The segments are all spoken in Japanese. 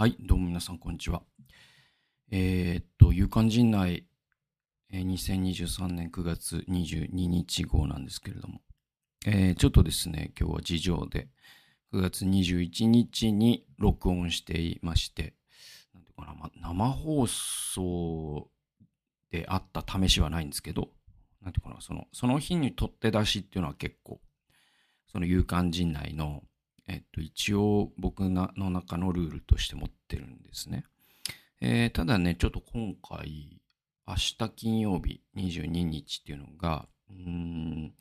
はい、どうも皆さん、こんにちは。えーっと、勇敢陣内、えー2023年9月22日号なんですけれども、えーちょっとですね、今日は事情で、9月21日に録音していまして、なんていうかな、ま、生放送であった試しはないんですけど、なんていうかな、その、その日に取って出しっていうのは結構、その勇敢陣内の、えっと、一応僕の中のルールとして持ってるんですね。えーただね、ちょっと今回、明日金曜日22日っていうのが、うん、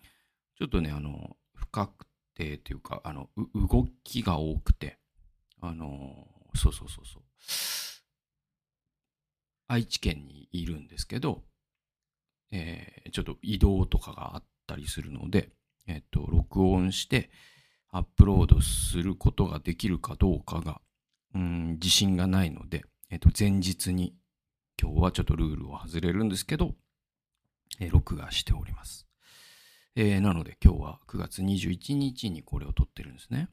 ちょっとね、あの、不確定というか、あの、動きが多くて、あの、そうそうそうそう。愛知県にいるんですけど、えーちょっと移動とかがあったりするので、えっと、録音して、アップロードすることができるかどうかが、うん、自信がないので、えっと、前日に、今日はちょっとルールを外れるんですけど、え録画しております。えーなので今日は9月21日にこれを撮ってるんですね。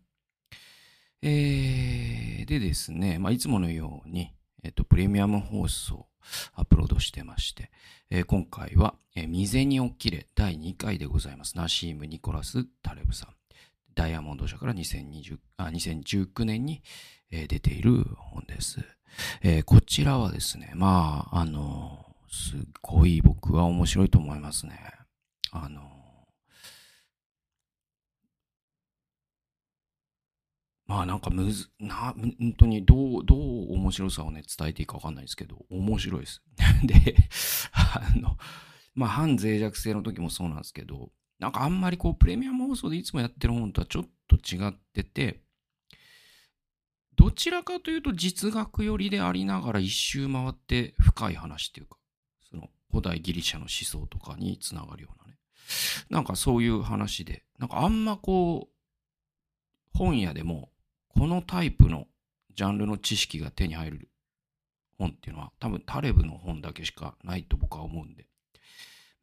えーでですね、まあ、いつものように、えっと、プレミアム放送アップロードしてまして、えー今回は、えー、未然に起きれ第2回でございます。ナシーム・ニコラス・タレブさん。ダイヤモンド社から2020あ2019年に、えー出ている本です、えーこちらはですね、まあ、あのすっごい僕は面白いと思いますね。あのまあなんかむず、な、本当にどう、どう面白さをね、伝えていいかわかんないですけど、面白いです。で、あの、まあ反脆弱性の時もそうなんですけど、なんかあんまりこうプレミアム放送でいつもやってる本とはちょっと違ってて、どちらかというと実学寄りでありながら一周回って深い話っていうか、その古代ギリシャの思想とかにつながるようなね。なんかそういう話で、なんかあんまこう、本屋でもこのタイプのジャンルの知識が手に入る本っていうのは多分タレブの本だけしかないと僕は思うんで、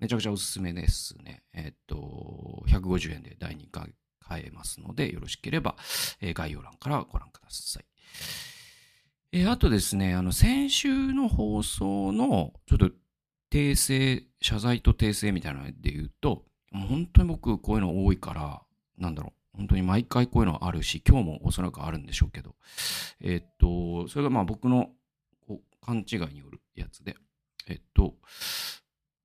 めちゃくちゃおすすめですね。えっと、150円で第2回買えますので、よろしければ、えー概要欄からご覧ください。えーあとですね、あの、先週の放送の、ちょっと、訂正、謝罪と訂正みたいなので言うと、もう本当に僕こういうの多いから、なんだろう、本当に毎回こういうのあるし、今日もおそらくあるんでしょうけど、えっと、それがまあ僕のこう勘違いによるやつで、えっと、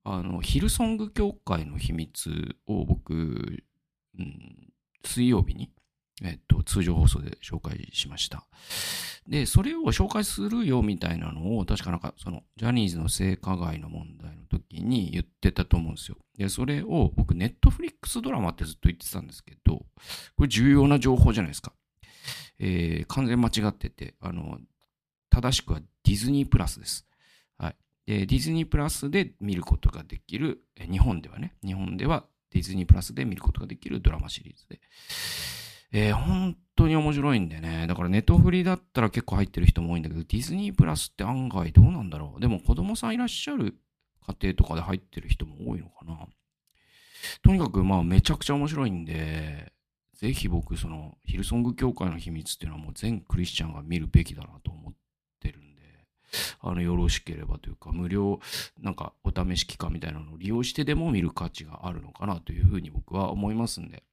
あの、ヒルソング協会の秘密を僕、うん、水曜日に、えっと、通常放送で紹介しました。で、それを紹介するよみたいなのを、確かなんか、その、ジャニーズの性加害の問題の時に言ってたと思うんですよ。で、それを僕、ネットフリックスドラマってずっと言ってたんですけど、これ重要な情報じゃないですか。えー完全間違ってて、あの、正しくはディズニープラスです。ディズニープラスで見ることができる、え日本ではね、日本ではディズニープラスで見ることができるドラマシリーズで、えー本当に面白いんでね、だからネットフリだったら結構入ってる人も多いんだけど、ディズニープラスって案外どうなんだろう。でも子供さんいらっしゃる家庭とかで入ってる人も多いのかな。とにかくまあめちゃくちゃ面白いんで、ぜひ僕そのヒルソング協会の秘密っていうのはもう全クリスチャンが見るべきだなと思って、あのよろしければというか無料なんかお試し期間みたいなのを利用してでも見る価値があるのかなというふうに僕は思いますんで、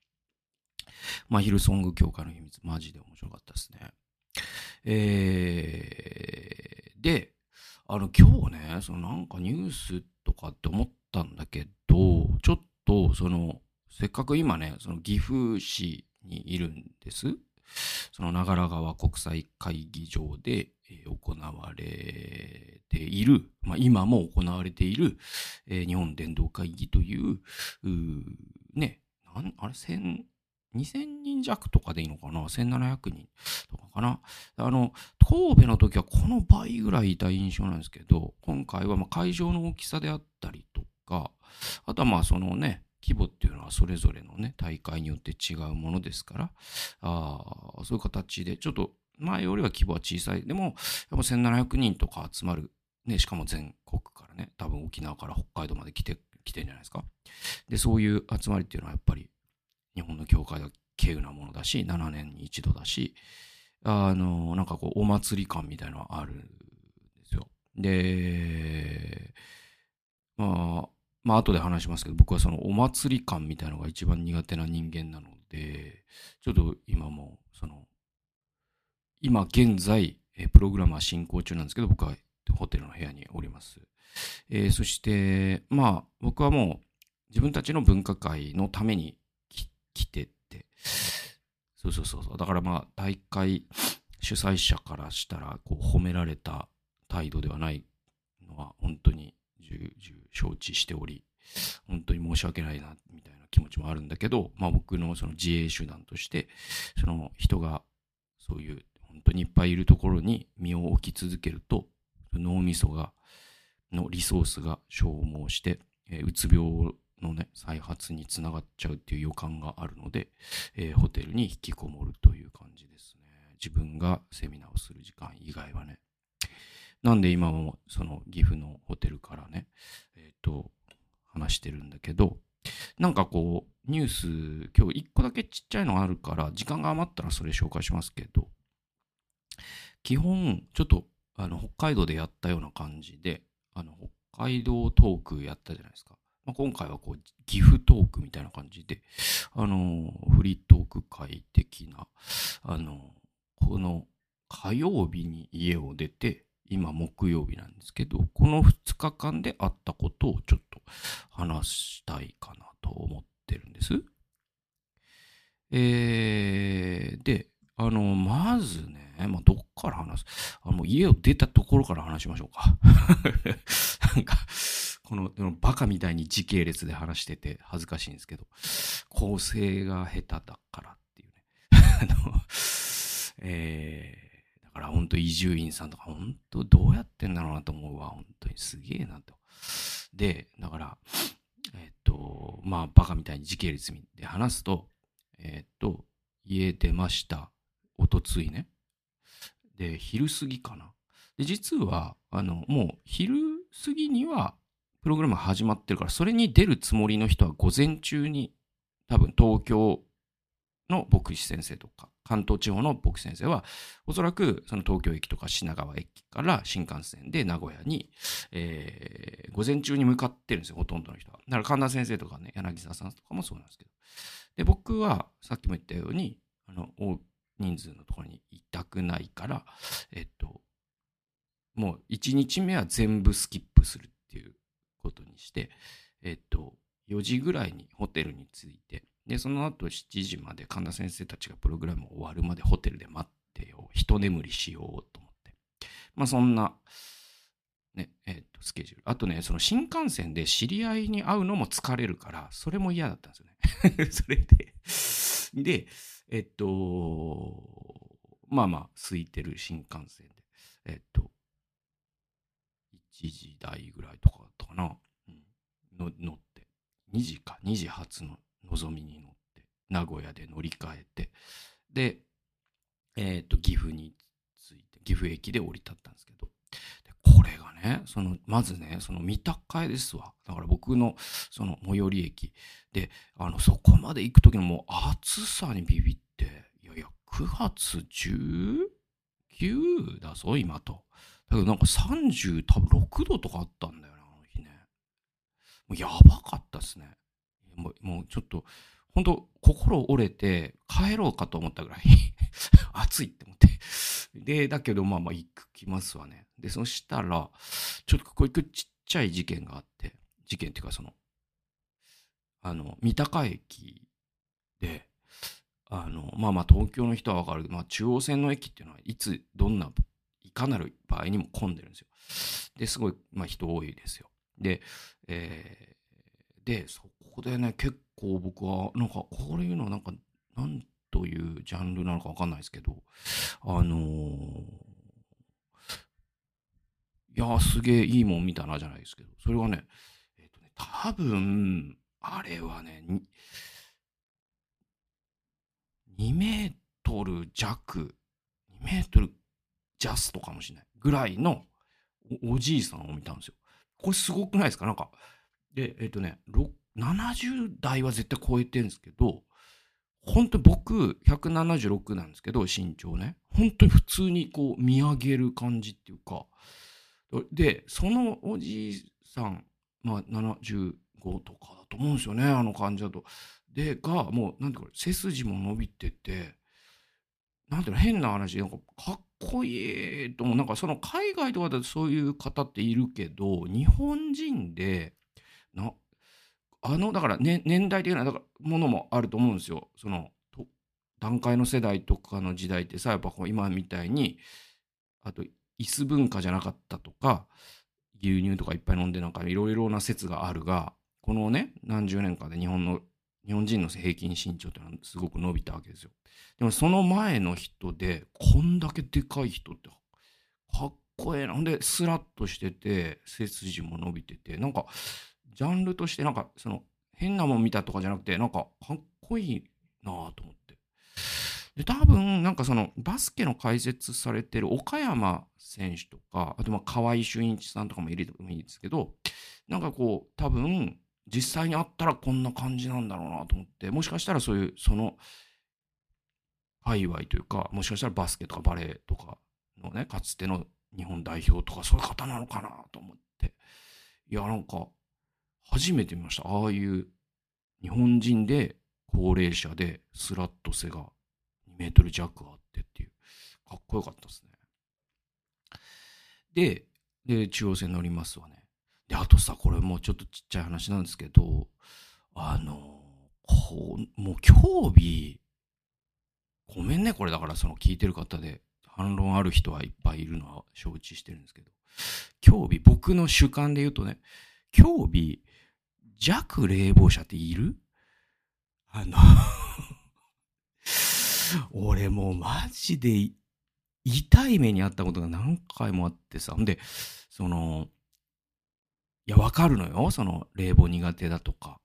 まあヒルソング協会の秘密マジで面白かったですね。えー、で、あの今日ね、そのなんかニュースとかって思ったんだけど、ちょっとそのせっかく今ね、その岐阜市にいるんです。その長良川国際会議場で、行われている、まあ、今も行われている、えー日本伝道会議という、うね、なんあれ、千、2000人弱とかでいいのかな ?1700 人とかかな？あの、神戸の時はこの倍ぐらいいた印象なんですけど、今回はま会場の大きさであったりとか、あとはまあそのね、規模っていうのはそれぞれのね、大会によって違うものですから、あそういう形で、ちょっと前よりは規模は小さい。でも、やっぱ1700人とか集まる。ね、しかも全国からね、多分沖縄から北海道まで来て、来てんじゃないですか。で、そういう集まりっていうのはやっぱり日本の教会が稀有なものだし、7年に一度だし、あの、なんかこう、お祭り感みたいなのがあるんですよ。で、まあ、まあ後で話しますけど、僕はそのお祭り感みたいなのが一番苦手な人間なので、ちょっと今も、その、今現在、プログラムは進行中なんですけど、僕はホテルの部屋におります。えー、そして、まあ、僕はもう自分たちの分科会のために来てって、そうそうそうそう。だからまあ、大会主催者からしたら、こう、褒められた態度ではないのは、本当に重々承知しており、本当に申し訳ないな、みたいな気持ちもあるんだけど、まあ僕のその自衛手段として、その人がそういう本当にいっぱいいるところに身を置き続けると、脳みそが、のリソースが消耗して、えー、うつ病のね、再発につながっちゃうっていう予感があるので、えー、ホテルに引きこもるという感じですね。自分がセミナーをする時間以外はね。なんで今もその岐阜のホテルからね、えっ、ー、と、話してるんだけど、なんかこう、ニュース、今日一個だけちっちゃいのがあるから、時間が余ったらそれ紹介しますけど、基本、ちょっと、あの、北海道でやったような感じで、あの、北海道トークやったじゃないですか。まあ、今回はこう、岐阜トークみたいな感じで、あの、フリートーク会的な、あの、この火曜日に家を出て、今木曜日なんですけど、この2日間であったことをちょっと話したいかなと思ってるんです。えー、で、あの、まずね、まあ、どっから話す？あの、家を出たところから話しましょうか。なんか、この、バカみたいに時系列で話してて恥ずかしいんですけど、構成が下手だからっていうね。あの、えーだから本当移住院さんとか本当どうやってんだろうなと思うわ。本当にすげえなと。で、だから、えっと、まあバカみたいに時系列で話すと、えっと、家出ました。おとついね。で、昼過ぎかな。で、実は、あの、もう昼過ぎにはプログラム始まってるから、それに出るつもりの人は午前中に多分東京の牧師先生とか、関東地方の牧師先生は、おそらくその東京駅とか品川駅から新幹線で名古屋に、えー、午前中に向かってるんですよ、ほとんどの人は。だから神田先生とかね、柳沢さんとかもそうなんですけど。で、僕はさっきも言ったように、あの、人数のところにいたくないから、えっと、もう1日目は全部スキップするっていうことにして、えっと、4時ぐらいにホテルに着いて、で、その後7時まで神田先生たちがプログラム終わるまでホテルで待ってよう。一眠りしようと思って。まあそんな、ね、えっ、と、スケジュール。あとね、その新幹線で知り合いに会うのも疲れるから、それも嫌だったんですよね。それでで、えっと、まあまあ、空いてる新幹線で、えっと、1時台ぐらいとかだったかな。うん、の乗って、2時か、2時発ののぞみに乗って、名古屋で乗り換えて、で、えっ、と、岐阜に着いて、岐阜駅で降り立ったんですけど、これがね、その、まずね、その三鷹えですわ。だから僕の、その最寄り駅で、あの、そこまで行く時のもう暑さにビビって、いやいや、9月19だぞ、今と。だけどなんか30、多分6度とかあったんだよな、あの日ね。もうやばかったっすね。もうもうちょっと、本当心折れて帰ろうかと思ったぐらい 暑いって思って。で、だけどまあまあ行きますわね。で、そしたら、ちょっとここ行くちっちゃい事件があって、事件っていうかその、あの、三鷹駅で、あの、まあまあ東京の人はわかるけど、まあ中央線の駅っていうのはいつ、どんな、いかなる場合にも混んでるんですよ。で、すごい、まあ人多いですよ。で、えー、で、そこでね、結構僕は、なんか、こういうのなんか、なんというジャンルなのかわかんないですけど、あのー、いやすげえいいもん見たなじゃないですけど、それはね、えっ、ー、とね、多分、あれはね、2メートル弱、2メートルジャストかもしれないぐらいのおじいさんを見たんですよ。これすごくないですか？なんか、で、えっ、ー、とね、70代は絶対超えてるんですけど、本当に僕、176なんですけど、身長ね。本当に普通にこう見上げる感じっていうか。で、そのおじいさん、まあ75とかだと思うんですよね、あの感じだと。で、が、もう、なんていうか、背筋も伸びてて、なんていうの、変な話、なんかかっこいいと思う。なんかその海外とかだとそういう方っているけど、日本人で、な、あの、だから、ね、年代的なだからものもあると思うんですよ。その、段階の世代とかの時代ってさ、やっぱこう今みたいに、あと、椅子文化じゃなかったとか、牛乳とかいっぱい飲んでなんかいろいろな説があるが、このね、何十年かで日本の、日本人の平均身長ってのはすごく伸びたわけですよ。でもその前の人で、こんだけでかい人って、かっこええな。ほんで、スラッとしてて、背筋も伸びてて、なんか、ジャンルとしてなんか、その、変なもん見たとかじゃなくて、なんか、かっこいいなぁと思って。で、多分、なんかその、バスケの解説されてる岡山選手とか、あとまあ、河合俊一さんとかも入れてもいいですけど、なんかこう、多分、実際に会ったらこんな感じなんだろうなと思って、もしかしたらそういう、その、界隈というか、もしかしたらバスケとかバレーとかのね、かつての日本代表とかそういう方なのかなと思って。いや、なんか、初めて見ました。ああいう日本人で高齢者でスラッと背が2メートル弱あってっていう、かっこよかったですね。で、で、中央線乗りますわね。で、あとさ、これもうちょっとちっちゃい話なんですけど、あの、こう、もう今日ごめんね、これだからその聞いてる方で反論ある人はいっぱいいるのは承知してるんですけど、今日僕の主観で言うとね、今日弱冷房者っている？あの俺もうマジで痛い目にあったことが何回もあってさ。んで、その、いや、わかるのよ。その、冷房苦手だとか、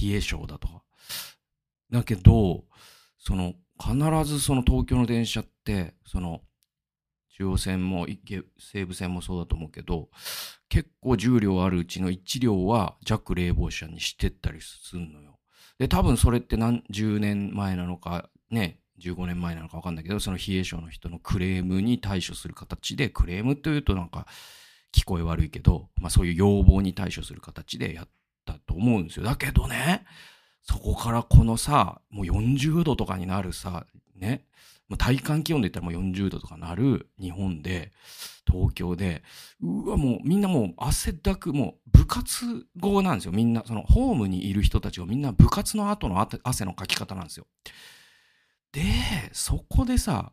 冷え性だとか。だけど、その、必ずその東京の電車って、その、中央線も西武線もそうだと思うけど、結構重量あるうちの1両は弱冷房車にしてったりすんのよ。で、多分それって何十年前なのか、ね、15年前なのか分かんないけど、その冷え性の人のクレームに対処する形で、クレームというとなんか聞こえ悪いけど、まあそういう要望に対処する形でやったと思うんですよ。だけどね、そこからこのさ、もう40度とかになるさ、ね、体感気温で言ったらもう40度とかなる日本で、東京で、うわ、もうみんなもう汗だく、もう部活後なんですよ。みんな、そのホームにいる人たちがみんな部活の後の汗のかき方なんですよ。で、そこでさ、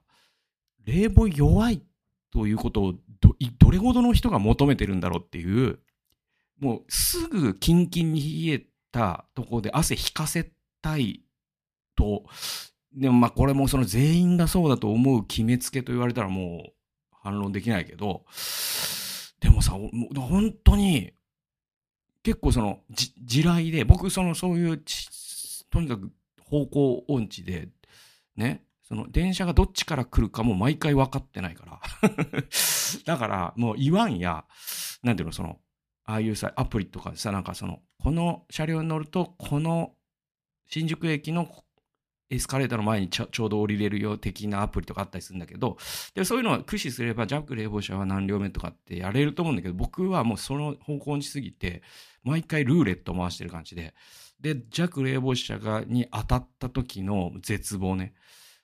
冷房弱いということをど、どれほどの人が求めてるんだろうっていう、もうすぐキンキンに冷えたところで汗引かせたいと、でもまあこれもその全員がそうだと思う決めつけと言われたらもう反論できないけど、でもさ、本当に結構その地雷で、僕そのそういうとにかく方向音痴で、ね、その電車がどっちから来るかも毎回分かってないから。だからもう言わんや、なんていうの、その、ああいうさ、アプリとかでさ、なんかその、この車両に乗ると、この新宿駅のエスカレーターの前にちょうど降りれるよ的なアプリとかあったりするんだけど、でそういうのは駆使すれば弱冷房車は何両目とかってやれると思うんだけど、僕はもうその方向にしすぎて、毎回ルーレット回してる感じで、で、弱冷房車がに当たった時の絶望ね。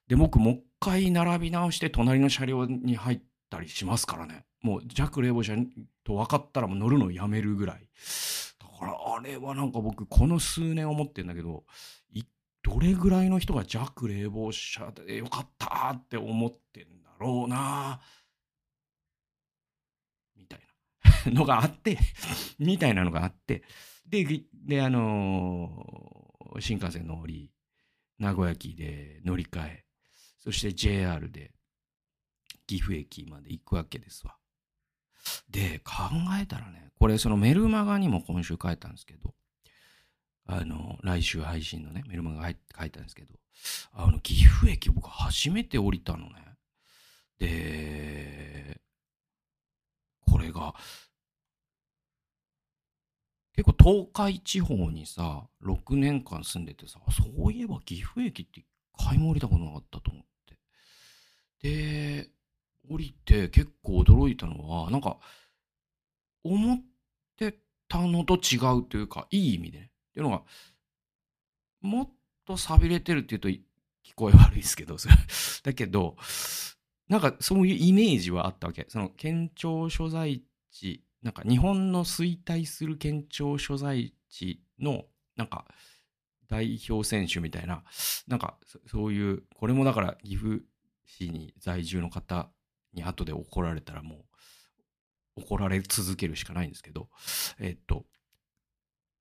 で、僕もう一回並び直して隣の車両に入ったりしますからね。もう弱冷房車と分かったらもう乗るのやめるぐらい。だからあれはなんか僕この数年思ってんだけど、どれぐらいの人が弱冷房車でよかったって思ってんだろうなみたいな のがあってみたいなのがあって、で、で、あのー、新幹線乗り、名古屋駅で乗り換え、そして JR で岐阜駅まで行くわけですわ。で、考えたらね、これそのメルマガにも今週書いたんですけど、あの、来週配信のね、メルマガ書いたんですけど、あの、岐阜駅僕初めて降りたのね。で、これが、結構東海地方にさ、6年間住んでてさ、そういえば岐阜駅って一回も降りたことなかったと思って。で、降りて結構驚いたのは、なんか、思ってたのと違うというか、いい意味でね。っていうのが、もっと寂れてるっていうと聞こえ悪いですけど、だけど、なんかそういうイメージはあったわけ。その県庁所在地、なんか日本の衰退する県庁所在地の、なんか代表選手みたいな、なんかそういう、これもだから岐阜市に在住の方に後で怒られたらもう怒られ続けるしかないんですけど、えっと、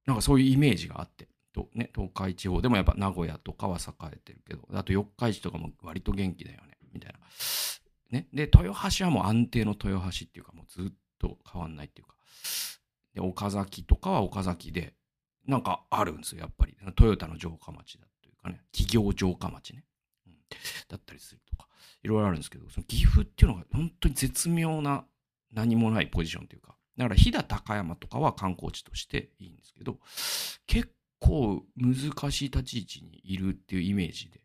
なんかそういうイメージがあって、とね、東海地方でもやっぱ名古屋とかは栄えてるけど、あと四日市とかも割と元気だよね、みたいな。ね。で、豊橋はもう安定の豊橋っていうか、もうずっと変わんないっていうか。で、岡崎とかは岡崎で、なんかあるんですよ、やっぱり。トヨタの城下町だというかね、企業城下町ね。うん、だったりするとか、いろいろあるんですけど、その岐阜っていうのが本当に絶妙な何もないポジションというか、だから飛騨高山とかは観光地としていいんですけど、結構難しい立ち位置にいるっていうイメージで、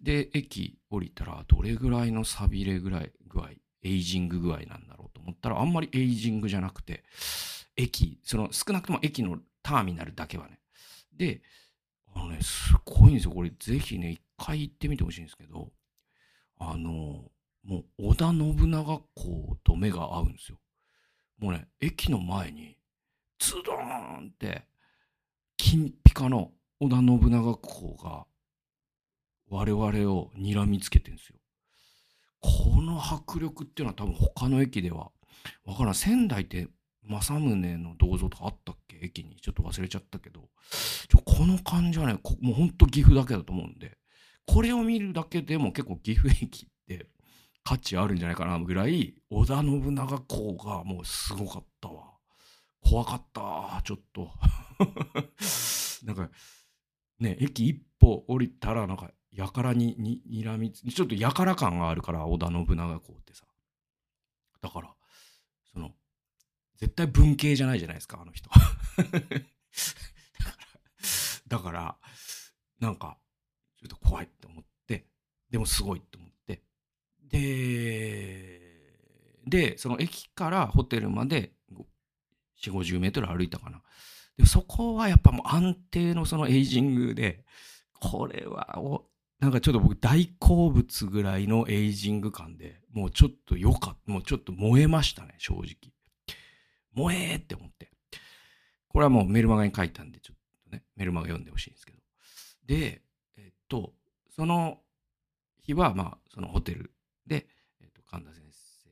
で、駅降りたらどれぐらいの錆びれぐらい具合、エイジング具合なんだろうと思ったら、あんまりエイジングじゃなくて、駅、その少なくとも駅のターミナルだけはね。で、あのね、すごいんですよ。これぜひね、一回行ってみてほしいんですけど、あの、もう織田信長公と目が合うんですよ。もうね、駅の前に、ズドーンって、金ピカの織田信長公が我々を睨みつけてるんですよ。この迫力っていうのは多分他の駅では、わからん。仙台って政宗の銅像とかあったっけ？駅に。ちょっと忘れちゃったけど。この感じはね、もうほんと岐阜だけだと思うんで、これを見るだけでも結構岐阜駅って価値あるんじゃないかなぐらい、織田信長公がもうすごかったわ。怖かった、ちょっと。なんか、ね、駅一歩降りたら、なんか、やからにににらみちょっとやから感があるから織田信長公ってさ。だからその絶対文系じゃないじゃないですかあの人。だからなんかちょっと怖いって思ってでもすごいって思って。ででその駅からホテルまで4 5 0メートル歩いたかな。でそこはやっぱもう安定のそのエイジングでこれはおなんかちょっと僕大好物ぐらいのエイジング感で、もうちょっと良かった。もうちょっと燃えましたね、正直。燃えって思って。これはもうメルマガに書いたんで、ちょっとね、メルマガ読んでほしいんですけど。で、えっと、その日は、まあ、そのホテルで、えっと、神田先生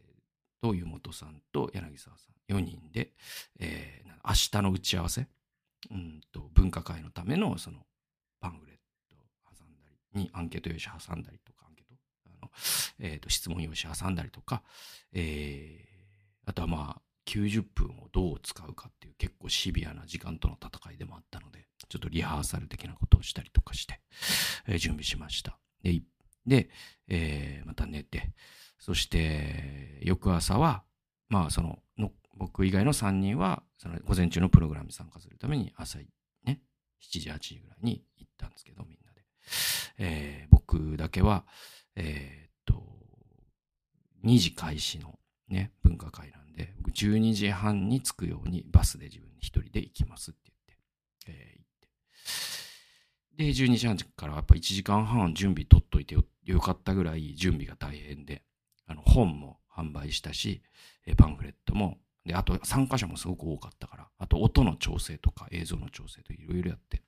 と湯本さんと柳沢さん、4人で、えー、明日の打ち合わせ、うんと、分科会のための、その、パンフレにアンケート用紙挟んだりとか、アンケートあの、えーと、質問用紙挟んだりとか、えー、あとはまあ、90分をどう使うかっていう結構シビアな時間との戦いでもあったので、ちょっとリハーサル的なことをしたりとかして、えー、準備しました。で、でえー、また寝て、そして、翌朝は、まあ、そのの、僕以外の3人は、その午前中のプログラムに参加するために朝、ね、7時、8時ぐらいに行ったんですけど、みんな。えー、僕だけは、えー、っと、2時開始のね、分科会なんで、僕12時半に着くようにバスで自分一人で行きますって言って、えー、行って。で、12時半からやっぱ1時間半準備取っといてよよかったぐらい準備が大変で、あの本も販売したし、パンフレットも、で、あと参加者もすごく多かったから、あと音の調整とか映像の調整といろいろやって、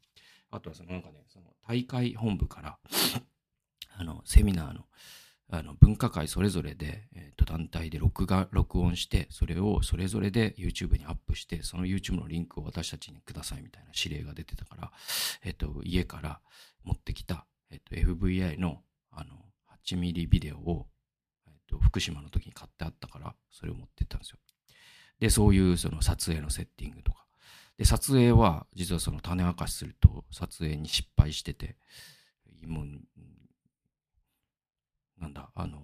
あとはそのなんかね、その大会本部から あの、セミナーの、あの、分科会それぞれで、え、ー、と、団体で録画、録音して、それをそれぞれで YouTube にアップして、その YouTube のリンクを私たちにくださいみたいな指令が出てたから、え、ー、と、家から持ってきた、え、ー、と、FVI の、あの、8ミリビデオを、えっ、と、福島の時に買ってあったから、それを持ってったんですよ。で、そういうその撮影のセッティングとか、で、撮影は、実はその種明かしすると、撮影に失敗してて、もう、なんだ、あの、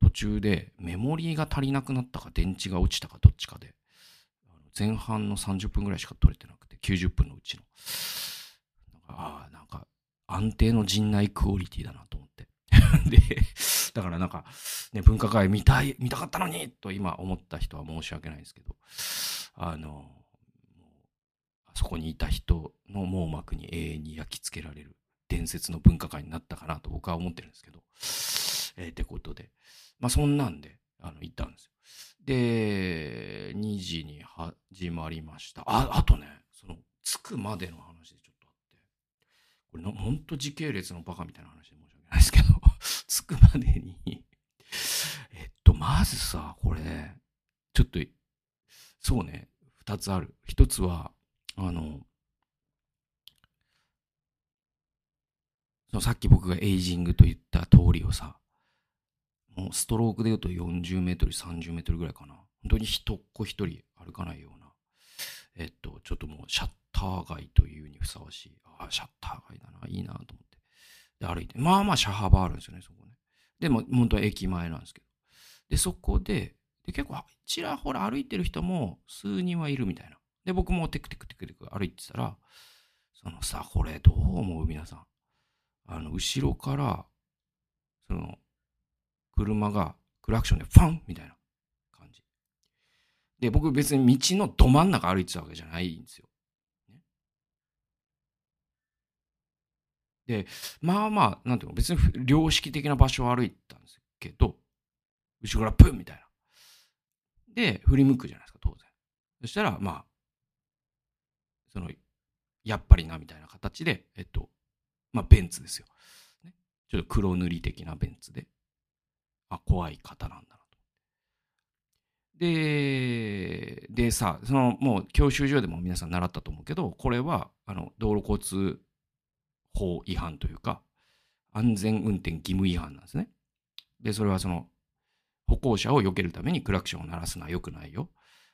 途中でメモリーが足りなくなったか、電池が落ちたか、どっちかで、前半の30分ぐらいしか撮れてなくて、90分のうちの。ああ、なんか、安定の陣内クオリティだなと思って。で、だからなんか、ね、分科会見たい、見たかったのにと今思った人は申し訳ないですけど、あの、そこにいた人の網膜に永遠に焼き付けられる伝説の分科会になったかなと僕は思ってるんですけど、えー、ってことで、まあそんなんで、あの、行ったんですよ。で、2時に始まりました。あ、あとね、その、着くまでの話でちょっとあって、これの、ほんと時系列のバカみたいな話で申し訳ないですけど、着くまでにえっと、まずさ、これ、ちょっと、そうね、二つある。一つは、あの、さっき僕がエイジングと言った通りをさ、もうストロークで言うと40メートル、30メートルぐらいかな。本当に一っ子一人歩かないような。えっと、ちょっともうシャッター街というにふさわしい。ああ、シャッター街だな。いいなと思って。で、歩いて。まあまあ、車幅あるんですよね、そこね。でも、本当は駅前なんですけど。で、そこで、で結構、ちらほら歩いてる人も数人はいるみたいな。で、僕もテクテクテクテク歩いてたら、そのさ、これどう思う？皆さん。あの、後ろから、その、車がクラクションでファンみたいな感じ。で、僕別に道のど真ん中歩いてたわけじゃないんですよ。で、まあまあ、なんていうの、別に良識的な場所を歩いたんですけど、後ろからプンみたいな。で、振り向くじゃないですか、当然。そしたら、まあ、その、やっぱりな、みたいな形で、えっと、まあ、ベンツですよ。ね、ちょっと黒塗り的なベンツで、あ、怖い方なんだなと。で、でさ、そのもう教習所でも皆さん習ったと思うけど、これはあの道路交通法違反というか、安全運転義務違反なんですね。で、それはその歩行者を避けるためにクラクションを鳴らすのは良くないよ。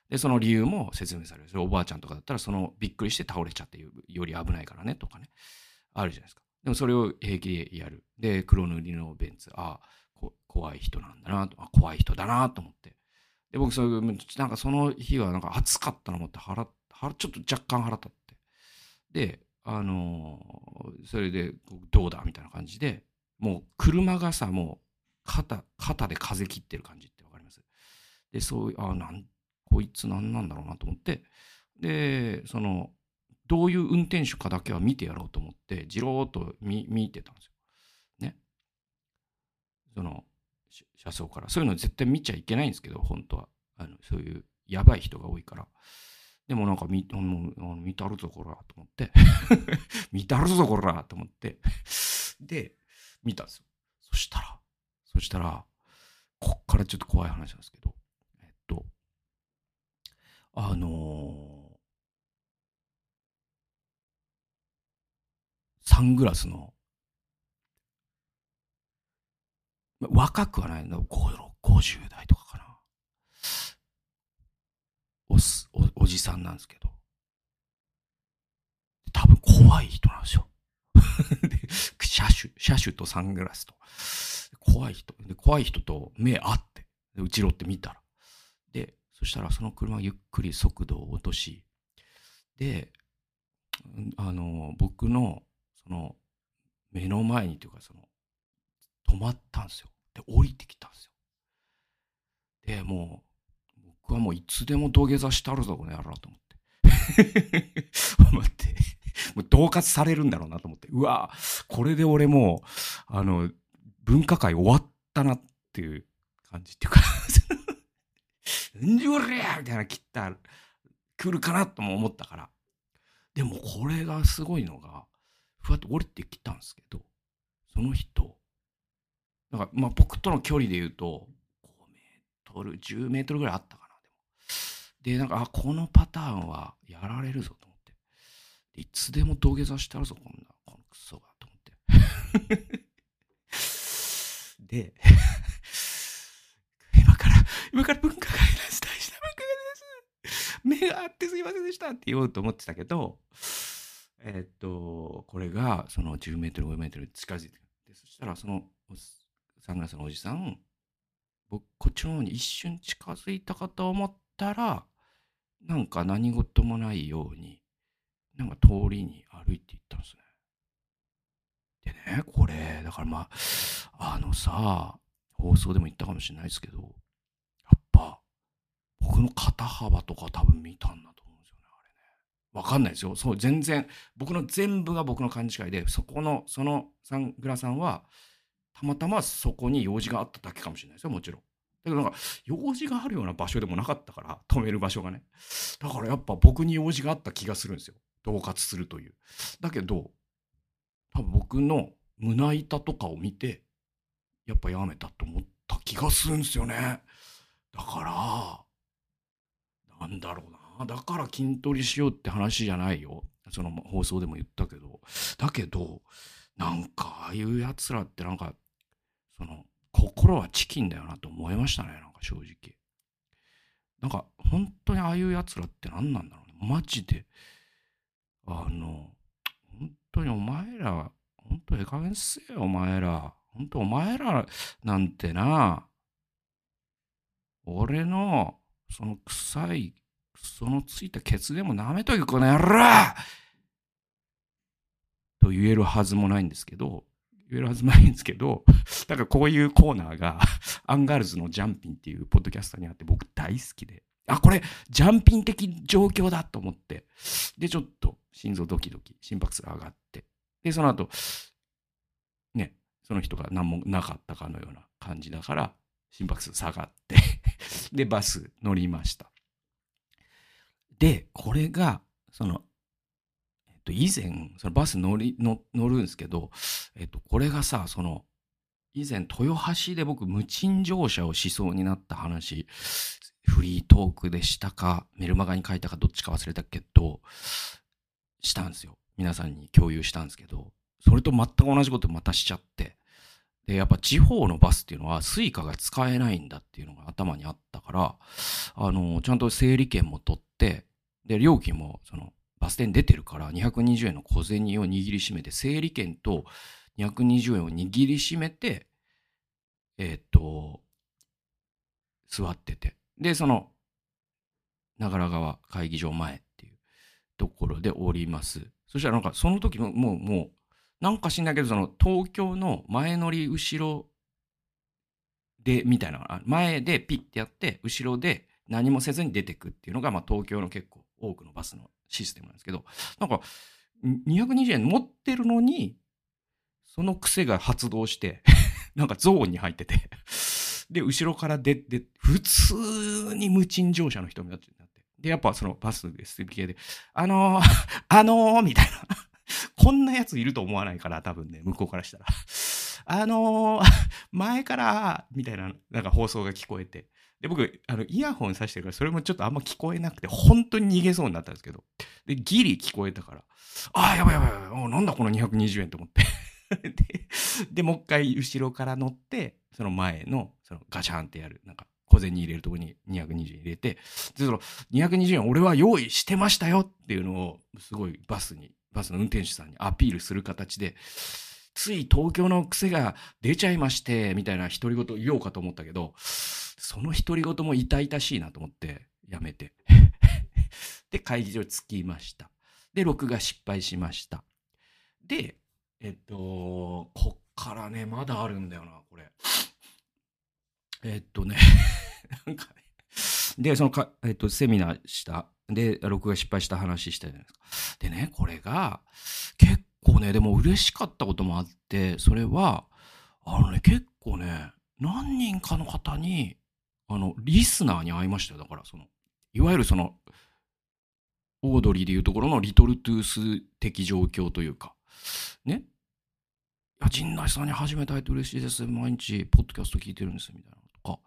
で、その理由も説明される。それおばあちゃんとかだったら、そのびっくりして倒れちゃってより危ないからねとかね。あるじゃないですか。でもそれを平気でやる。で、黒塗りのベンツ。ああ、怖い人なんだなと、あ、怖い人だなと思って。で、僕そういう、なんかその日はなんか暑かったのもって腹、腹、ちょっと若干腹立って。で、あのー、それで、どうだみたいな感じで、もう車がさ、もう肩、肩で風切ってる感じってわかります？で、そういう、あ、なん、こいつ何なんだろうなと思って、で、その、どういう運転手かだけは見てやろうと思って、じろーっと見、見てたんですよ。ね。その、車窓から。そういうの絶対見ちゃいけないんですけど、本当は。あのそういうやばい人が多いから。でもなんか見、も見たるぞ、こら、と思って。見たるぞ、こら、と思って。で、見たんですよ。そしたら、そしたら、こっからちょっと怖い話なんですけど、あのー、サングラスの若くはないの、50代とかかな。おすお、おじさんなんですけど。多分怖い人なんですよ。車種、車種とサングラスと。怖い人。で怖い人と目合って、で後ろって見たら。で、そしたらその車ゆっくり速度を落とし、で、あの、僕の、その、目の前にというか、その、止まったんですよ。で、降りてきたんですよ。で、もう、僕はもういつでも土下座してあるぞ、この野郎と思って。思って、もう恫喝されるんだろうなと思って、うわこれで俺もう、あの、文化会終わったなっていう感じっていうかんじゅりゃみたいな切った来るかなとも思ったから。でもこれがすごいのが、ふわっと降りてきたんですけど、その人、なんか、まあ、僕との距離で言うと、5メートル、10メートルぐらいあったかな、でも。で、なんか、あ、このパターンはやられるぞと思って。いつでも土下座してあるぞ、こんな、このクソが、と思って。で、今から、今から文化会です。大事な文化会です。目があってすいませでしたって言おうと思ってたけど、えー、っと、これが、その10メートル、5メートル近づいてくる。そしたら、その、サングラスのおじさん、僕、こっちの方に一瞬近づいたかと思ったら、なんか何事もないように、なんか通りに歩いて行ったんですね。でね、これ、だからまあ、あのさ、放送でも言ったかもしれないですけど、やっぱ、僕の肩幅とか多分見たんだとわかんないですよ。そう、全然、僕の全部が僕の勘違いで、そこの、そのサングラさんは、たまたまそこに用事があっただけかもしれないですよ、もちろん。だけどなんか、用事があるような場所でもなかったから、止める場所がね。だからやっぱ僕に用事があった気がするんですよ。恫喝するという。だけど、多分僕の胸板とかを見て、やっぱやめたと思った気がするんですよね。だから、なんだろうな。あだから筋トレしようって話じゃないよ。その放送でも言ったけど。だけど、なんか、ああいう奴らってなんか、その、心はチキンだよなと思いましたね。なんか正直。なんか、本当にああいう奴らって何なんだろうね。マジで。あの、本当にお前ら、本当ええ加減せえよ、お前ら。本当お前らなんてな、俺の、その臭い、そのついたケツでも舐めとけ、この野郎！と言えるはずもないんですけど、言えるはずもないんですけど、だからこういうコーナーが、アンガールズのジャンピンっていうポッドキャストにあって僕大好きで、あ、これ、ジャンピン的状況だと思って、で、ちょっと心臓ドキドキ、心拍数が上がって、で、その後、ね、その人が何もなかったかのような感じだから、心拍数下がって。で、バス乗りました。で、これが、その、えっと、以前、そのバス乗り、乗るんですけど、えっと、これがさ、その、以前、豊橋で僕、無賃乗車をしそうになった話、フリートークでしたか、メルマガに書いたかどっちか忘れたけど、したんですよ。皆さんに共有したんですけど、それと全く同じことまたしちゃって、で、やっぱ地方のバスっていうのは Suica が使えないんだっていうのが頭にあったから、あの、ちゃんと整理券も取って、で、料金もそのバス停に出てるから220円の小銭を握りしめて、整理券と220円を握りしめて、えー、っと、座ってて。で、その、長良川会議場前っていうところで降ります。そしたらなんかその時ももう、もう、なんか知んないけど、その東京の前乗り後ろで、みたいな、前でピッてやって、後ろで何もせずに出てくっていうのが、まあ東京の結構多くのバスのシステムなんですけど、なんか、220円持ってるのに、その癖が発動して なんかゾーンに入っててで、後ろから出て、普通に無賃乗車の人になって。で、やっぱそのバスで SPK で、あのー、あのー、みたいな こんなやついると思わないから、多分ね、向こうからしたら。あのー、前から、みたいな、なんか放送が聞こえて。で、僕、あの、イヤホンさしてるから、それもちょっとあんま聞こえなくて、本当に逃げそうになったんですけど。で、ギリ聞こえたから、ああ、やばいやばいやばい、なんだこの220円と思って で。で、もう一回後ろから乗って、その前の、そのガシャンってやる、なんか、小銭入れるとこに220円入れて、で、その220円俺は用意してましたよっていうのを、すごいバスに、バスの運転手さんにアピールする形で、つい東京の癖が出ちゃいまして、みたいな独り言言おうかと思ったけど、その独り言も痛々しいなと思って、やめて。で、会議場着きました。で、録画失敗しました。で、えっと、こっからね、まだあるんだよな、これ。えっとね なんかね。で、そのか、えっと、セミナーした。で、録画失敗した話したじゃないですか。でね、これが、結構ね、でも嬉しかったこともあって、それは、あのね、結構ね、何人かの方に、あの、リスナーに会いましたよ。だから、その、いわゆるその、オードリーでいうところのリトルトゥース的状況というか、ね。いや、陣内さんに始めたいと嬉しいです。毎日、ポッドキャスト聞いてるんです。みたいな。とか、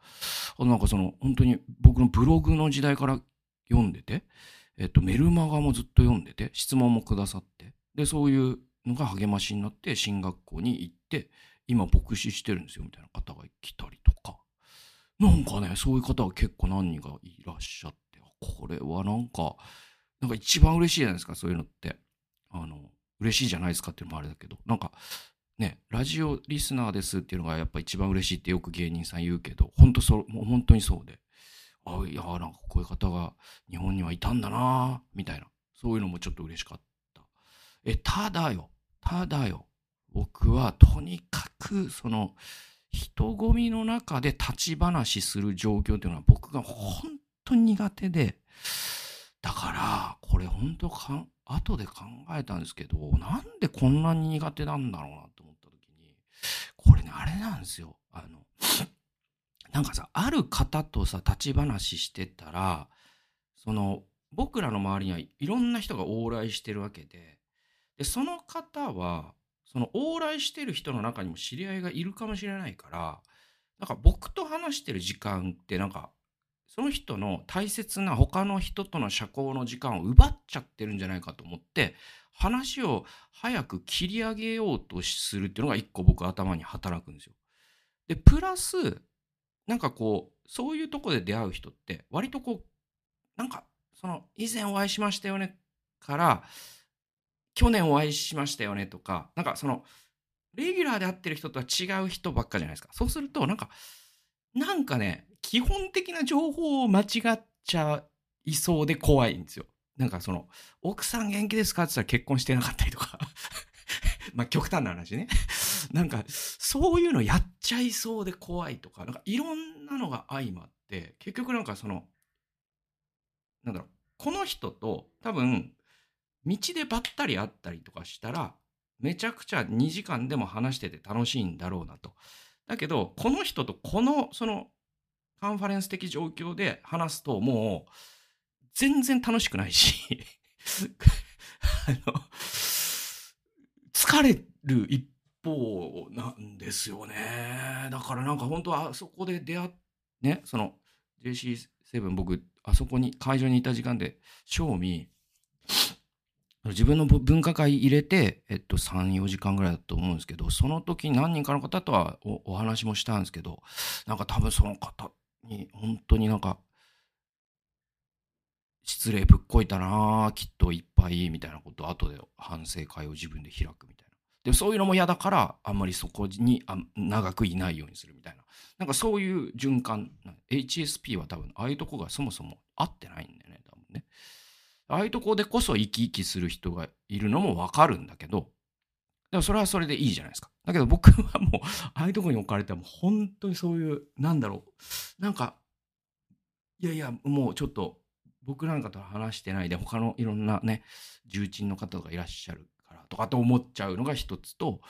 あとなんかその、本当に僕のブログの時代から読んでて、えっと、メルマガもずっと読んでて、質問もくださって、で、そういうのが励ましになって、進学校に行って、今牧師してるんですよ、みたいな方が来たりとか。なんかね、そういう方が結構何人かいらっしゃって、これはなんか、なんか一番嬉しいじゃないですか、そういうのって。あの、嬉しいじゃないですかっていうのもあれだけど、なんか、ね、ラジオリスナーですっていうのがやっぱ一番嬉しいってよく芸人さん言うけど、本当そ、もう本当にそうで。あ、いや、なんかこういう方が日本にはいたんだなみたいな。そういうのもちょっと嬉しかった。え、ただよ、ただよ、僕はとにかく、その、人混みの中で立ち話する状況っていうのは僕が本当に苦手で、だから、これ本当か、後で考えたんですけど、なんでこんなに苦手なんだろうなと思った時に、これね、あれなんですよ。あの、なんかさ、ある方とさ、立ち話してたら、その、僕らの周りにはいろんな人が往来してるわけで、で、その方は、その往来してる人の中にも知り合いがいるかもしれないから、なんか僕と話してる時間ってなんか、その人の大切な他の人との社交の時間を奪っちゃってるんじゃないかと思って、話を早く切り上げようとするっていうのが一個僕頭に働くんですよ。で、プラス、なんかこう、そういうとこで出会う人って、割とこう、なんか、その、以前お会いしましたよねから、去年お会いしましたよねとか、なんかその、レギュラーで会ってる人とは違う人ばっかじゃないですか。そうすると、なんか、なんかね、基本的な情報を間違っちゃいそうで怖いんですよ。なんかその、奥さん元気ですか？って言ったら結婚してなかったりとか まあ極端な話ねなんか、そういうのやっちゃいそうで怖いとか、なんかいろんなのが相まって、結局なんかその、なんだろう、この人と多分、道でばったり会ったりとかしたら、めちゃくちゃ2時間でも話してて楽しいんだろうなと。だけど、この人とこの、その、カンファレンス的状況で話すと、もう、全然楽しくないし あの、疲れる一方なんですよね。だからなんか本当はあそこで出会っ、ね、その JC7 僕、あそこに会場にいた時間で、賞味、自分の文化会入れて、えっと、3、4時間ぐらいだと思うんですけど、その時何人かの方とはお話もしたんですけど、なんか多分その方に、本当になんか、失礼ぶっこいたなきっといっぱいみたいなことを後で反省会を自分で開くみたいな。でそういうのも嫌だからあんまりそこに長くいないようにするみたいな。なんかそういう循環。HSP は多分ああいうとこがそもそも合ってないんだよね、多分ね。ああいうとこでこそ生き生きする人がいるのもわかるんだけど、でもそれはそれでいいじゃないですか。だけど僕はもう、ああいうとこに置かれても本当にそういう、なんだろう。なんか、いやいや、もうちょっと僕なんかと話してないで、他のいろんなね、重鎮の方がいらっしゃるからとかと思っちゃうのが一つと、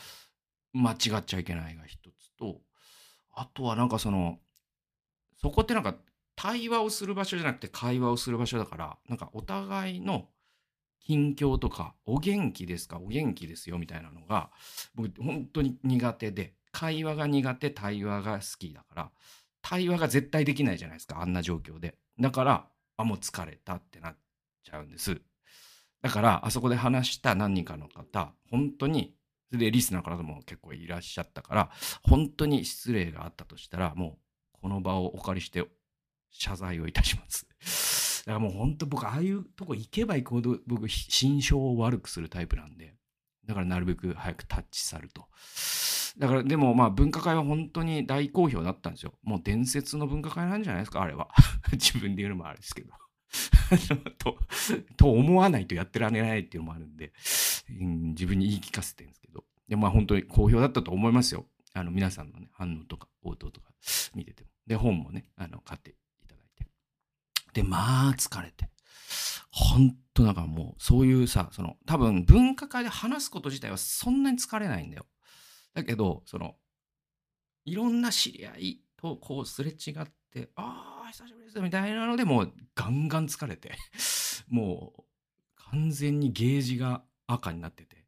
間違っちゃいけないが一つと、あとはなんかその、そこってなんか対話をする場所じゃなくて会話をする場所だから、なんかお互いの近況とか、お元気ですか？お元気ですよみたいなのが、僕本当に苦手で、会話が苦手、対話が好きだから、対話が絶対できないじゃないですか、あんな状況で。だから、あ、もう疲れたってなっちゃうんです。だから、あそこで話した何人かの方、本当に、で、リスナーからも結構いらっしゃったから、本当に失礼があったとしたら、もう、この場をお借りして謝罪をいたします。だからもう本当僕、ああいうとこ行けば行くほど僕、心象を悪くするタイプなんで、だからなるべく早くタッチ去ると。だからでもまあ分科会は本当に大好評だったんですよ。もう伝説の分科会なんじゃないですか、あれは。自分で言うのもあれですけど。と、と思わないとやってられないっていうのもあるんで、うん、自分に言い聞かせてるんですけど。で、まあ本当に好評だったと思いますよ。あの皆さんのね、反応とか応答とか見てても。で、本もね、あの、買って。で、まあ疲れて。本当なんかもう、そういうさ、その、多分分科会で話すこと自体はそんなに疲れないんだよ。だけど、その、いろんな知り合いとこうすれ違って、ああ、久しぶりですみたいなので、もうガンガン疲れて、もう完全にゲージが赤になってて、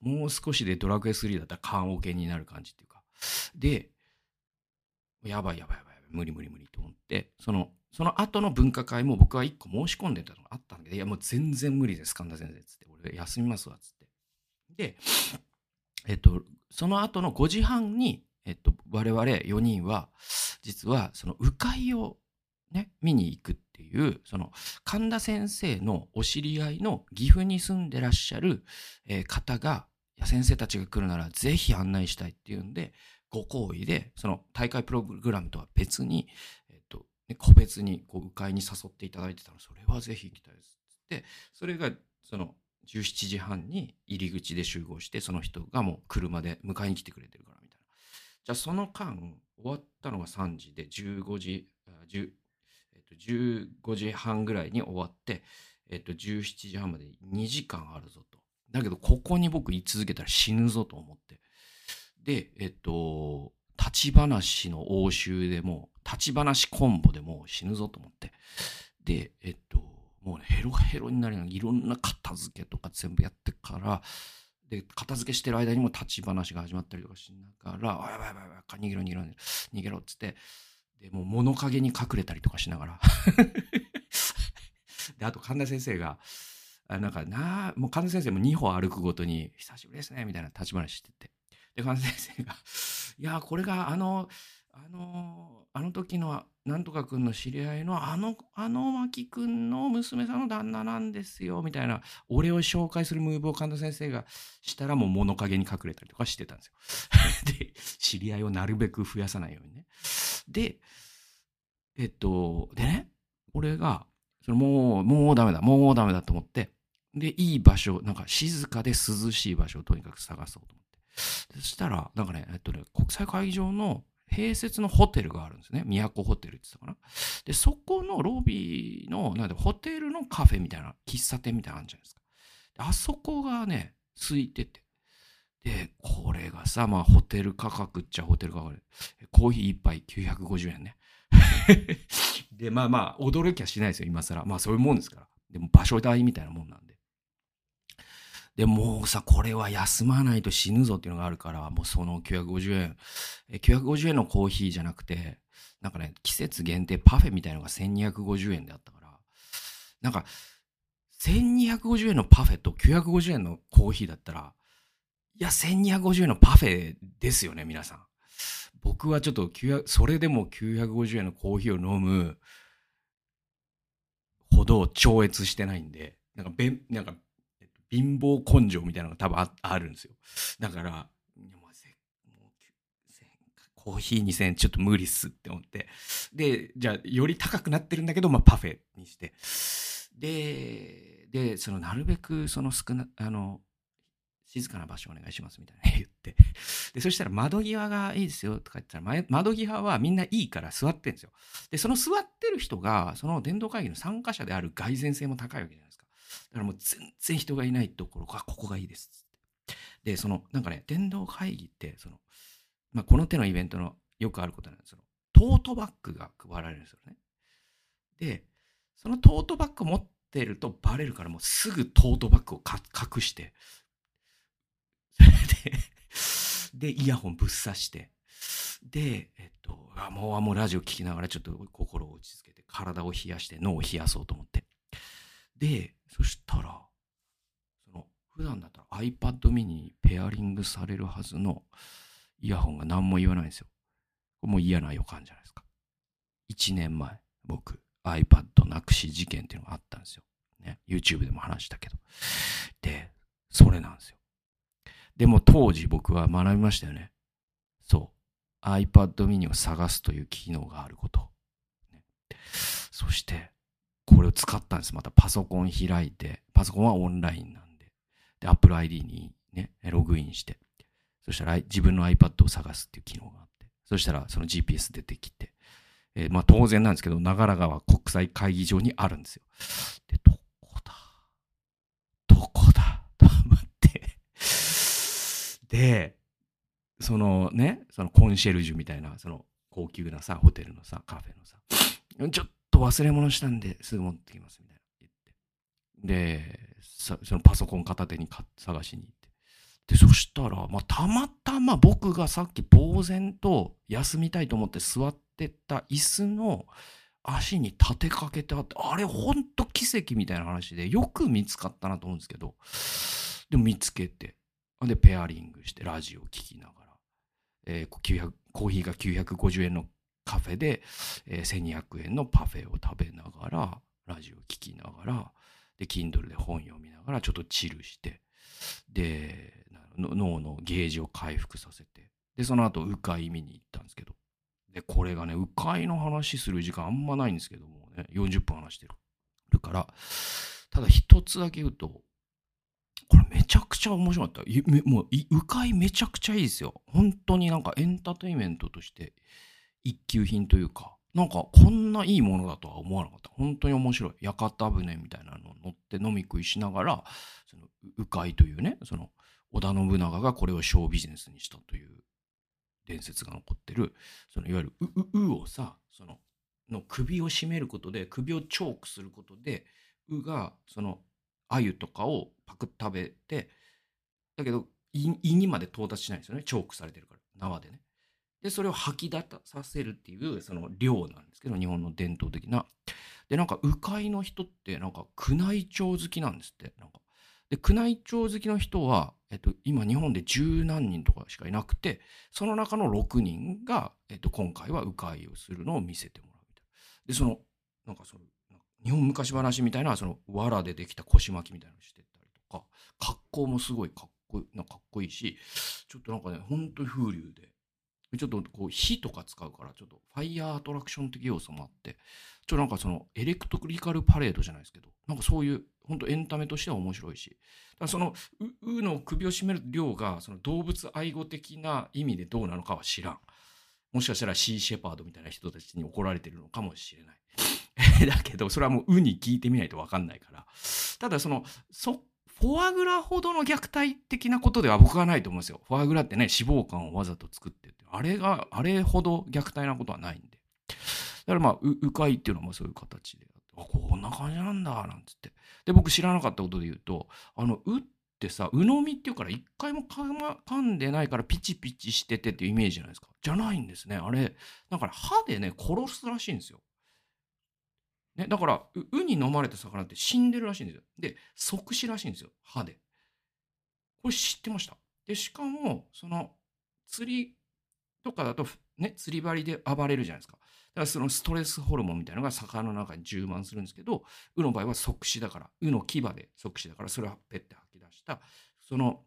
もう少しでドラクエ3だったら缶オケになる感じっていうか。で、やばいやばいやばい、無理無理無理と思って、その、その後の分科会も僕は一個申し込んでたのがあったんだけど、いやもう全然無理です、神田先生っつって、俺休みますわ、つって。で、えっと、その後の5時半に、えっと、我々4人は、実はその迂回をね、見に行くっていう、その神田先生のお知り合いの岐阜に住んでらっしゃる、えー、方が、いや先生たちが来るならぜひ案内したいっていうんで、ご好意で、その大会プログラムとは別に、個別にこう迂回に誘っていただいてたのそれはぜひ行きたいです。ってそれがその17時半に入り口で集合してその人がもう車で迎えに来てくれてるからみたいな。じゃあその間終わったのが3時で15時10、えっと、15時半ぐらいに終わって、えっと、17時半まで2時間あるぞと。だけどここに僕居続けたら死ぬぞと思って。でえっと立ち話の応酬でも立ち話コンボでもう死ぬぞと思って。でえっともうねヘロヘロになるようにいろんな片付けとか全部やってからで片付けしてる間にも立ち話が始まったりとかしながら「あやばいやばいやばい逃げろ逃げろ逃げろ」っつってでもう物陰に隠れたりとかしながら。であと神田先生があなんかなもう神田先生も2歩歩くごとに「久しぶりですね」みたいな立ち話してて。で神田先生が「いやこれがあのあのあの時のなんとかくんの知り合いのあのあの牧くんの娘さんの旦那なんですよみたいな俺を紹介するムーブを神田先生がしたらもう物陰に隠れたりとかしてたんですよ。で知り合いをなるべく増やさないようにね。でえっとでね俺がそのもうもうダメだもうダメだと思ってでいい場所なんか静かで涼しい場所をとにかく探そうと思って。そしたら、なんかね、えっとね、国際会議場の併設のホテルがあるんですね。都ホテルって言ったかな。で、そこのロビーの、なんで、ホテルのカフェみたいな、喫茶店みたいなのあるじゃないですか。あそこがね、空いてて。で、これがさ、まあ、ホテル価格っちゃホテル価格で、コーヒー一杯950円ね。で、まあまあ、驚きはしないですよ、今更。まあ、そういうもんですから。でも、場所代みたいなもんなんで。で、もうさ、これは休まないと死ぬぞっていうのがあるから、もうその950円、950円のコーヒーじゃなくて、なんかね、季節限定パフェみたいのが1250円であったから、なんか、1250円のパフェと950円のコーヒーだったら、いや、1250円のパフェですよね、皆さん。僕はちょっと、それでも950円のコーヒーを飲むほど超越してないんで、なんか、べなんか貧乏根性みたいなのが多分あるんですよ。だから、コーヒー2000円ちょっと無理っすって思って。で、じゃあ、より高くなってるんだけど、まあ、パフェにして。で、で、その、なるべく、その少な、あの、静かな場所お願いしますみたいな 言って。で、そしたら窓際がいいですよとか言ったら、窓際はみんないいから座ってるんですよ。で、その座ってる人が、その伝道会議の参加者である蓋然性も高いわけじゃないですか。だからもう全然人がいないところが、ここがいいですって。で、その、なんかね、電動会議って、その、まあ、この手のイベントのよくあることなんですけど、トートバッグが配られるんですよね。で、そのトートバッグ持ってるとバレるからもうすぐトートバッグを隠して、で、でイヤホンぶっ刺して、で、えっと、あもうもうラジオ聞きながらちょっと心を落ち着けて、体を冷やして脳を冷やそうと思って。で、そしたら、その、普段だったら iPad mini にペアリングされるはずのイヤホンが何も言わないんですよ。もう嫌な予感じゃないですか。1年前、僕、iPad なくし事件っていうのがあったんですよ。ね。YouTube でも話したけど。で、それなんですよ。でも当時僕は学びましたよね。そう。iPad mini を探すという機能があること。ね、そして、これを使ったんです。またパソコン開いて、パソコンはオンラインなんで。で、Apple ID にね、ログインして、そしたら自分の iPad を探すっていう機能があって、そしたらその GPS 出てきて、えー、まあ当然なんですけど、長良川国際会議場にあるんですよ。で、どこだ？どこだ？と思って。で、そのね、そのコンシェルジュみたいな、その高級なさ、ホテルのさ、カフェのさ、ちょっと忘れ物したんですぐ持ってきますみたいな言って。で、そのパソコン片手に探しに行って。で、そしたら、まあ、たまたま僕がさっき呆然と休みたいと思って座ってた椅子の足に立てかけてあって、あれほんと奇跡みたいな話で、よく見つかったなと思うんですけど、でも見つけて、で、ペアリングしてラジオを聴きながら、えー、900コーヒーが950円のカフェで、えー、1200円のパフェを食べながら、ラジオ聴きながら、で、Kindle で本読みながら、ちょっとチルして、で、脳のゲージを回復させて、で、その後、迂回見に行ったんですけど、で、これがね、迂回の話する時間あんまないんですけどもね、40分話してるから、ただ一つだけ言うと、これめちゃくちゃ面白かった。もう、迂回めちゃくちゃいいですよ。本当になんかエンターテインメントとして一級品というか、なんかこんないいものだとは思わなかった。本当に面白い。屋形船みたいなのを乗って飲み食いしながら、その迂回というね、その織田信長がこれをショービジネスにしたという伝説が残ってる、そのいわゆるう、う、うをさ、その、の首を絞めることで、首をチョークすることで、うが、その、鮎とかをパクッ食べて、だけど、胃にまで到達しないんですよね。チョークされてるから、縄でね。で、それを吐き出させるっていう、その量なんですけど、日本の伝統的な。で、なんか、鵜飼の人って、なんか、宮内庁好きなんですって。なんか。で、宮内庁好きの人は、えっと、今、日本で十何人とかしかいなくて、その中の6人が、えっと、今回は鵜飼をするのを見せてもらうみたいな。で、その、なんかその、日本昔話みたいな、その、藁でできた腰巻きみたいなのしてたりとか、格好もすごいかっこいい、なかっこいいし、ちょっとなんかね、本当に風流で、ちょっとこう火とか使うから、ちょっとファイヤーアトラクション的要素もあって、ちょっとなんかそのエレクトリカルパレードじゃないですけど、なんかそういう、本当エンタメとしては面白いし、その、う、うの首を絞める量が、その動物愛護的な意味でどうなのかは知らん。もしかしたらシーシェパードみたいな人たちに怒られてるのかもしれない。だけど、それはもう、うに聞いてみないとわかんないから。ただ、その、そ、フォアグラほどの虐待的なことでは僕はないと思うんですよ。フォアグラってね、脂肪肝をわざと作ってて。あれが、あれほど虐待なことはないんで。だからまあ、う、迂回っていうのもそういう形で。あ、こんな感じなんだ、なんつって。で、僕知らなかったことで言うと、あの、うってさ、鵜呑みっていうから一回も噛,、ま、噛んでないからピチピチしててっていうイメージじゃないですか。じゃないんですね。あれ、だから歯でね、殺すらしいんですよ。ね、だから、ウに飲まれた魚って死んでるらしいんですよ。で、即死らしいんですよ。歯で。これ知ってました。で、しかも、その、釣りとかだと、ね、釣り針で暴れるじゃないですか。だからそのストレスホルモンみたいなのが魚の中に充満するんですけど、ウの場合は即死だから、ウの牙で即死だから、それをペッて吐き出した、その、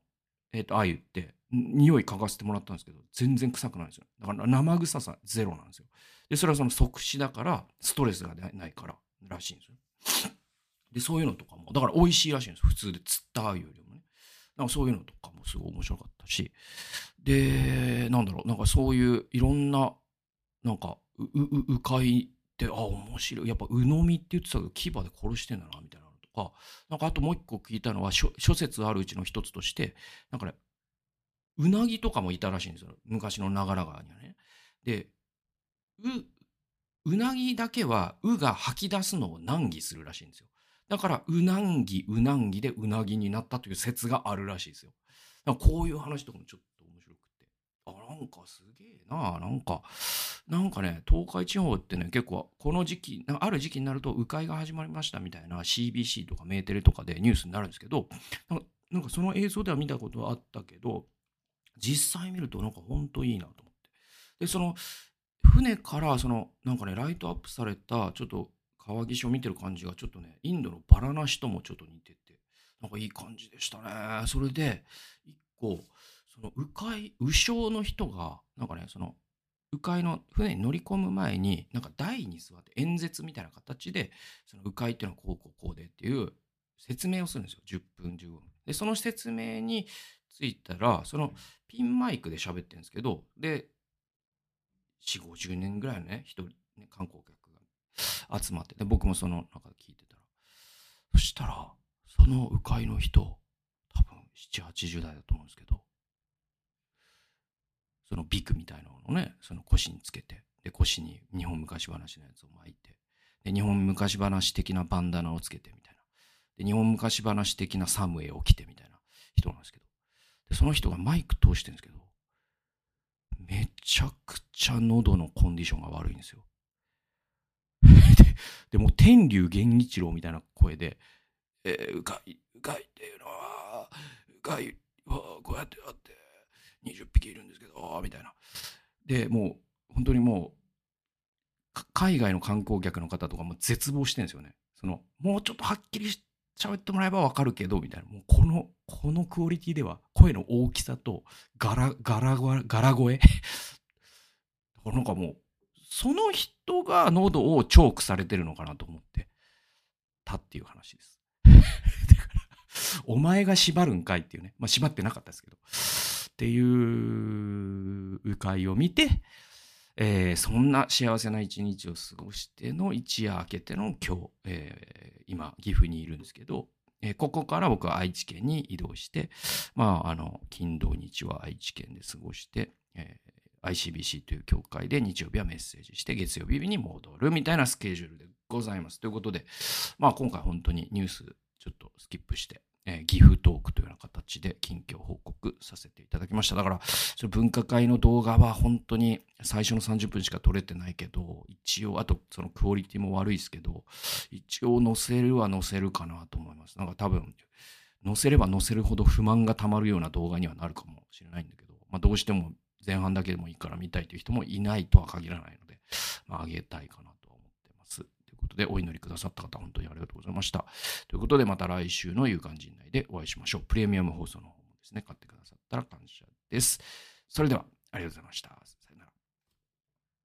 えっ、ー、と、鮎って、匂い嗅がせてもらったんですけど、全然臭くないんですよ。だから生臭さゼロなんですよ。で、それはその即死だから、ストレスがないから、らしいんですよ。で、そういうのとかも、だから美味しいらしいんです普通で釣ったよりもね。なんかそういうのとかもすごい面白かったし、で、なんだろう、なんかそういういろんな、なんか、う、う、うかいって、あ、面白い。やっぱ、うのみって言ってたけど、牙で殺してんだな、みたいなのとか、なんかあともう一個聞いたのは、諸説あるうちの一つとして、なんかね、うなぎとかもいたらしいんですよ。昔の長良川にはね。で、う、うなぎだけは、うが吐き出すのを難儀するらしいんですよ。だから、うなんぎ、うなんぎでうなぎになったという説があるらしいですよ。だかこういう話とかもちょっと面白くて。あ、なんかすげえななんか、なんかね、東海地方ってね、結構この時期、ある時期になると、鵜飼が始まりましたみたいな CBC とかメーテレとかでニュースになるんですけど、なんかその映像では見たことはあったけど、実際見るとなんかほんといいなと思って。で、その、船からそのなんかねライトアップされたちょっと川岸を見てる感じがちょっとねインドのバラナシともちょっと似ててなんかいい感じでしたね。それで一個その鵜飼鵜匠の人がなんかねその鵜飼の船に乗り込む前になんか台に座って演説みたいな形でその鵜飼っていうのはこうこうこうでっていう説明をするんですよ。10分15分。でその説明についたらそのピンマイクで喋ってるんですけどで4、50年ぐらいのね、一人、ね、観光客が集まって、で、僕もその中で聞いてたら、そしたら、その鵜飼の人、多分7、80代だと思うんですけど、そのビクみたいなのをね、その腰につけて、で、腰に日本昔話のやつを巻いて、で、日本昔話的なバンダナをつけてみたいな。で、日本昔話的なサムエを着てみたいな人なんですけど、で、その人がマイク通してるんですけど、めちゃくちゃ喉のコンディションが悪いんですよ。で、でも天竜源一郎みたいな声で、えー、うかい、うかいっていうのは、うかいはこうやってあって、20匹いるんですけど、みたいな。で、もう、本当にもう、海外の観光客の方とかも絶望してるんですよね。その、もうちょっとはっきり喋ってもらえばわかるけど、みたいな。もうこの、このクオリティでは、声の大きさと、ガラ、ガラ、ガラ声？なんかもう、その人が喉をチョークされてるのかなと思ってたっていう話です。だからお前が縛るんかいっていうね。まあ縛ってなかったですけど。っていう迂回を見て、えー、そんな幸せな一日を過ごしての一夜明けての今日、えー、今岐阜にいるんですけど、えー、ここから僕は愛知県に移動して、まあ、あの、金土日は愛知県で過ごして、えー、ICBC という協会で日曜日はメッセージして月曜日に戻るみたいなスケジュールでございます。ということで、まあ今回本当にニュースちょっとスキップして、えー、岐阜トークというような形で近況報告させていただきました。だから、その分科会の動画は本当に最初の30分しか撮れてないけど、一応、あとそのクオリティも悪いですけど、一応載せるは載せるかなと思います。なんか多分、載せれば載せるほど不満がたまるような動画にはなるかもしれないんだけど、まあどうしても前半だけでもいいから見たいという人もいないとは限らないので、まああげたいかなことでお祈りくださった方、本当にありがとうございました。ということで、また来週の夕刊陣内でお会いしましょう。プレミアム放送の方もですね、買ってくださったら感謝です。それでは、ありがとうございました。